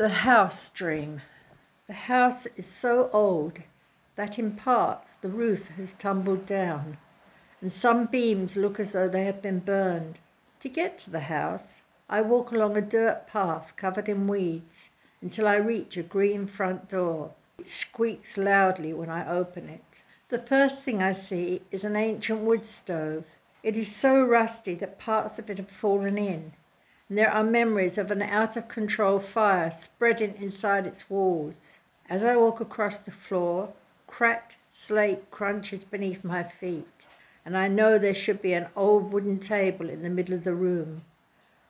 The house dream. The house is so old that in parts the roof has tumbled down, and some beams look as though they have been burned. To get to the house, I walk along a dirt path covered in weeds until I reach a green front door. It squeaks loudly when I open it. The first thing I see is an ancient wood stove. It is so rusty that parts of it have fallen in there are memories of an out of control fire spreading inside its walls. As I walk across the floor, cracked slate crunches beneath my feet, and I know there should be an old wooden table in the middle of the room,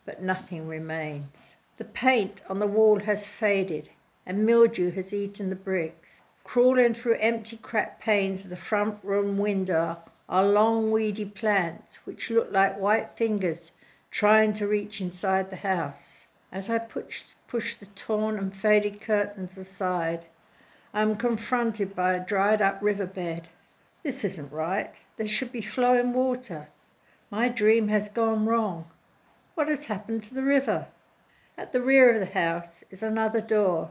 but nothing remains. The paint on the wall has faded, and mildew has eaten the bricks. Crawling through empty cracked panes of the front room window are long weedy plants which look like white fingers trying to reach inside the house. As I push, push the torn and faded curtains aside, I am confronted by a dried up riverbed. This isn't right. There should be flowing water. My dream has gone wrong. What has happened to the river? At the rear of the house is another door,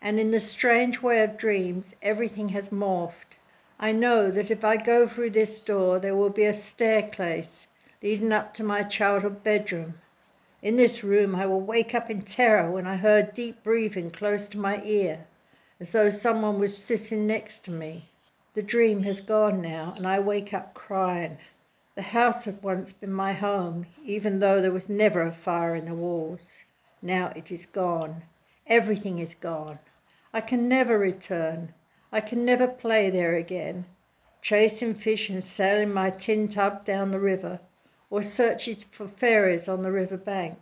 and in the strange way of dreams, everything has morphed. I know that if I go through this door, there will be a staircase leading up to my childhood bedroom. In this room, I will wake up in terror when I heard deep breathing close to my ear, as though someone was sitting next to me. The dream has gone now, and I wake up crying. The house had once been my home, even though there was never a fire in the walls. Now it is gone. Everything is gone. I can never return. I can never play there again, chasing fish and sailing my tin tub down the river or searching for fairies on the river bank.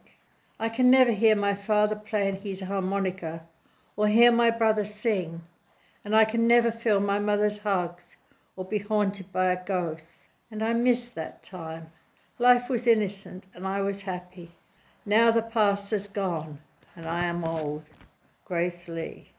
I can never hear my father playing his harmonica or hear my brother sing, and I can never feel my mother's hugs or be haunted by a ghost. And I miss that time. Life was innocent and I was happy. Now the past has gone and I am old. Grace Lee.